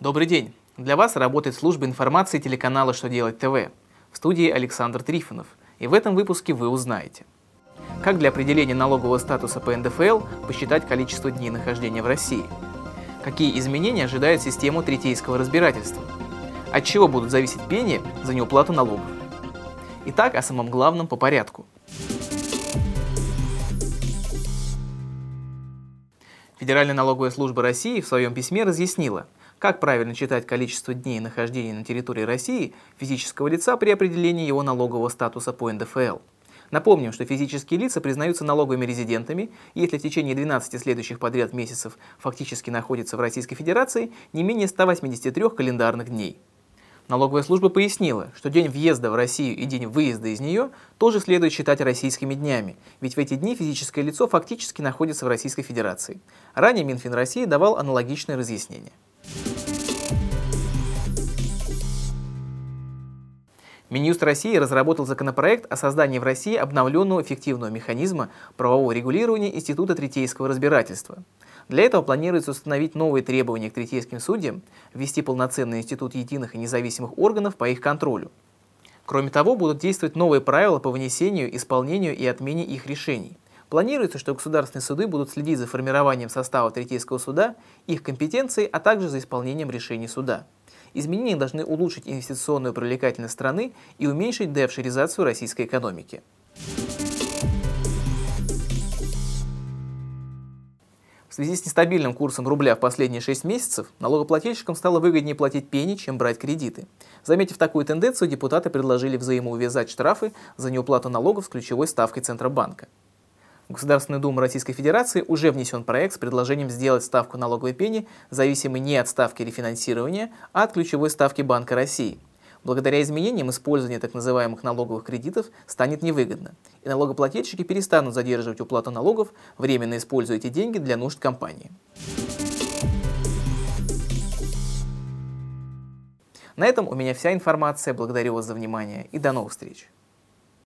Добрый день! Для вас работает служба информации телеканала «Что делать ТВ». В студии Александр Трифонов. И в этом выпуске вы узнаете, как для определения налогового статуса по НДФЛ посчитать количество дней нахождения в России, какие изменения ожидает систему третейского разбирательства, от чего будут зависеть пени за неуплату налогов. Итак, о самом главном по порядку – Федеральная налоговая служба России в своем письме разъяснила, как правильно читать количество дней нахождения на территории России физического лица при определении его налогового статуса по НДФЛ. Напомним, что физические лица признаются налоговыми резидентами, если в течение 12 следующих подряд месяцев фактически находятся в Российской Федерации не менее 183 календарных дней. Налоговая служба пояснила, что день въезда в Россию и день выезда из нее тоже следует считать российскими днями, ведь в эти дни физическое лицо фактически находится в Российской Федерации. Ранее Минфин России давал аналогичное разъяснение. Минюст России разработал законопроект о создании в России обновленного эффективного механизма правового регулирования Института третейского разбирательства. Для этого планируется установить новые требования к третейским судьям, ввести полноценный институт единых и независимых органов по их контролю. Кроме того, будут действовать новые правила по вынесению, исполнению и отмене их решений. Планируется, что государственные суды будут следить за формированием состава третейского суда, их компетенцией, а также за исполнением решений суда. Изменения должны улучшить инвестиционную привлекательность страны и уменьшить деофшеризацию российской экономики. связи с нестабильным курсом рубля в последние 6 месяцев налогоплательщикам стало выгоднее платить пени, чем брать кредиты. Заметив такую тенденцию, депутаты предложили взаимоувязать штрафы за неуплату налогов с ключевой ставкой Центробанка. В Государственную Думу Российской Федерации уже внесен проект с предложением сделать ставку налоговой пени зависимой не от ставки рефинансирования, а от ключевой ставки Банка России – Благодаря изменениям использование так называемых налоговых кредитов станет невыгодно, и налогоплательщики перестанут задерживать уплату налогов, временно используя эти деньги для нужд компании. На этом у меня вся информация. Благодарю вас за внимание и до новых встреч.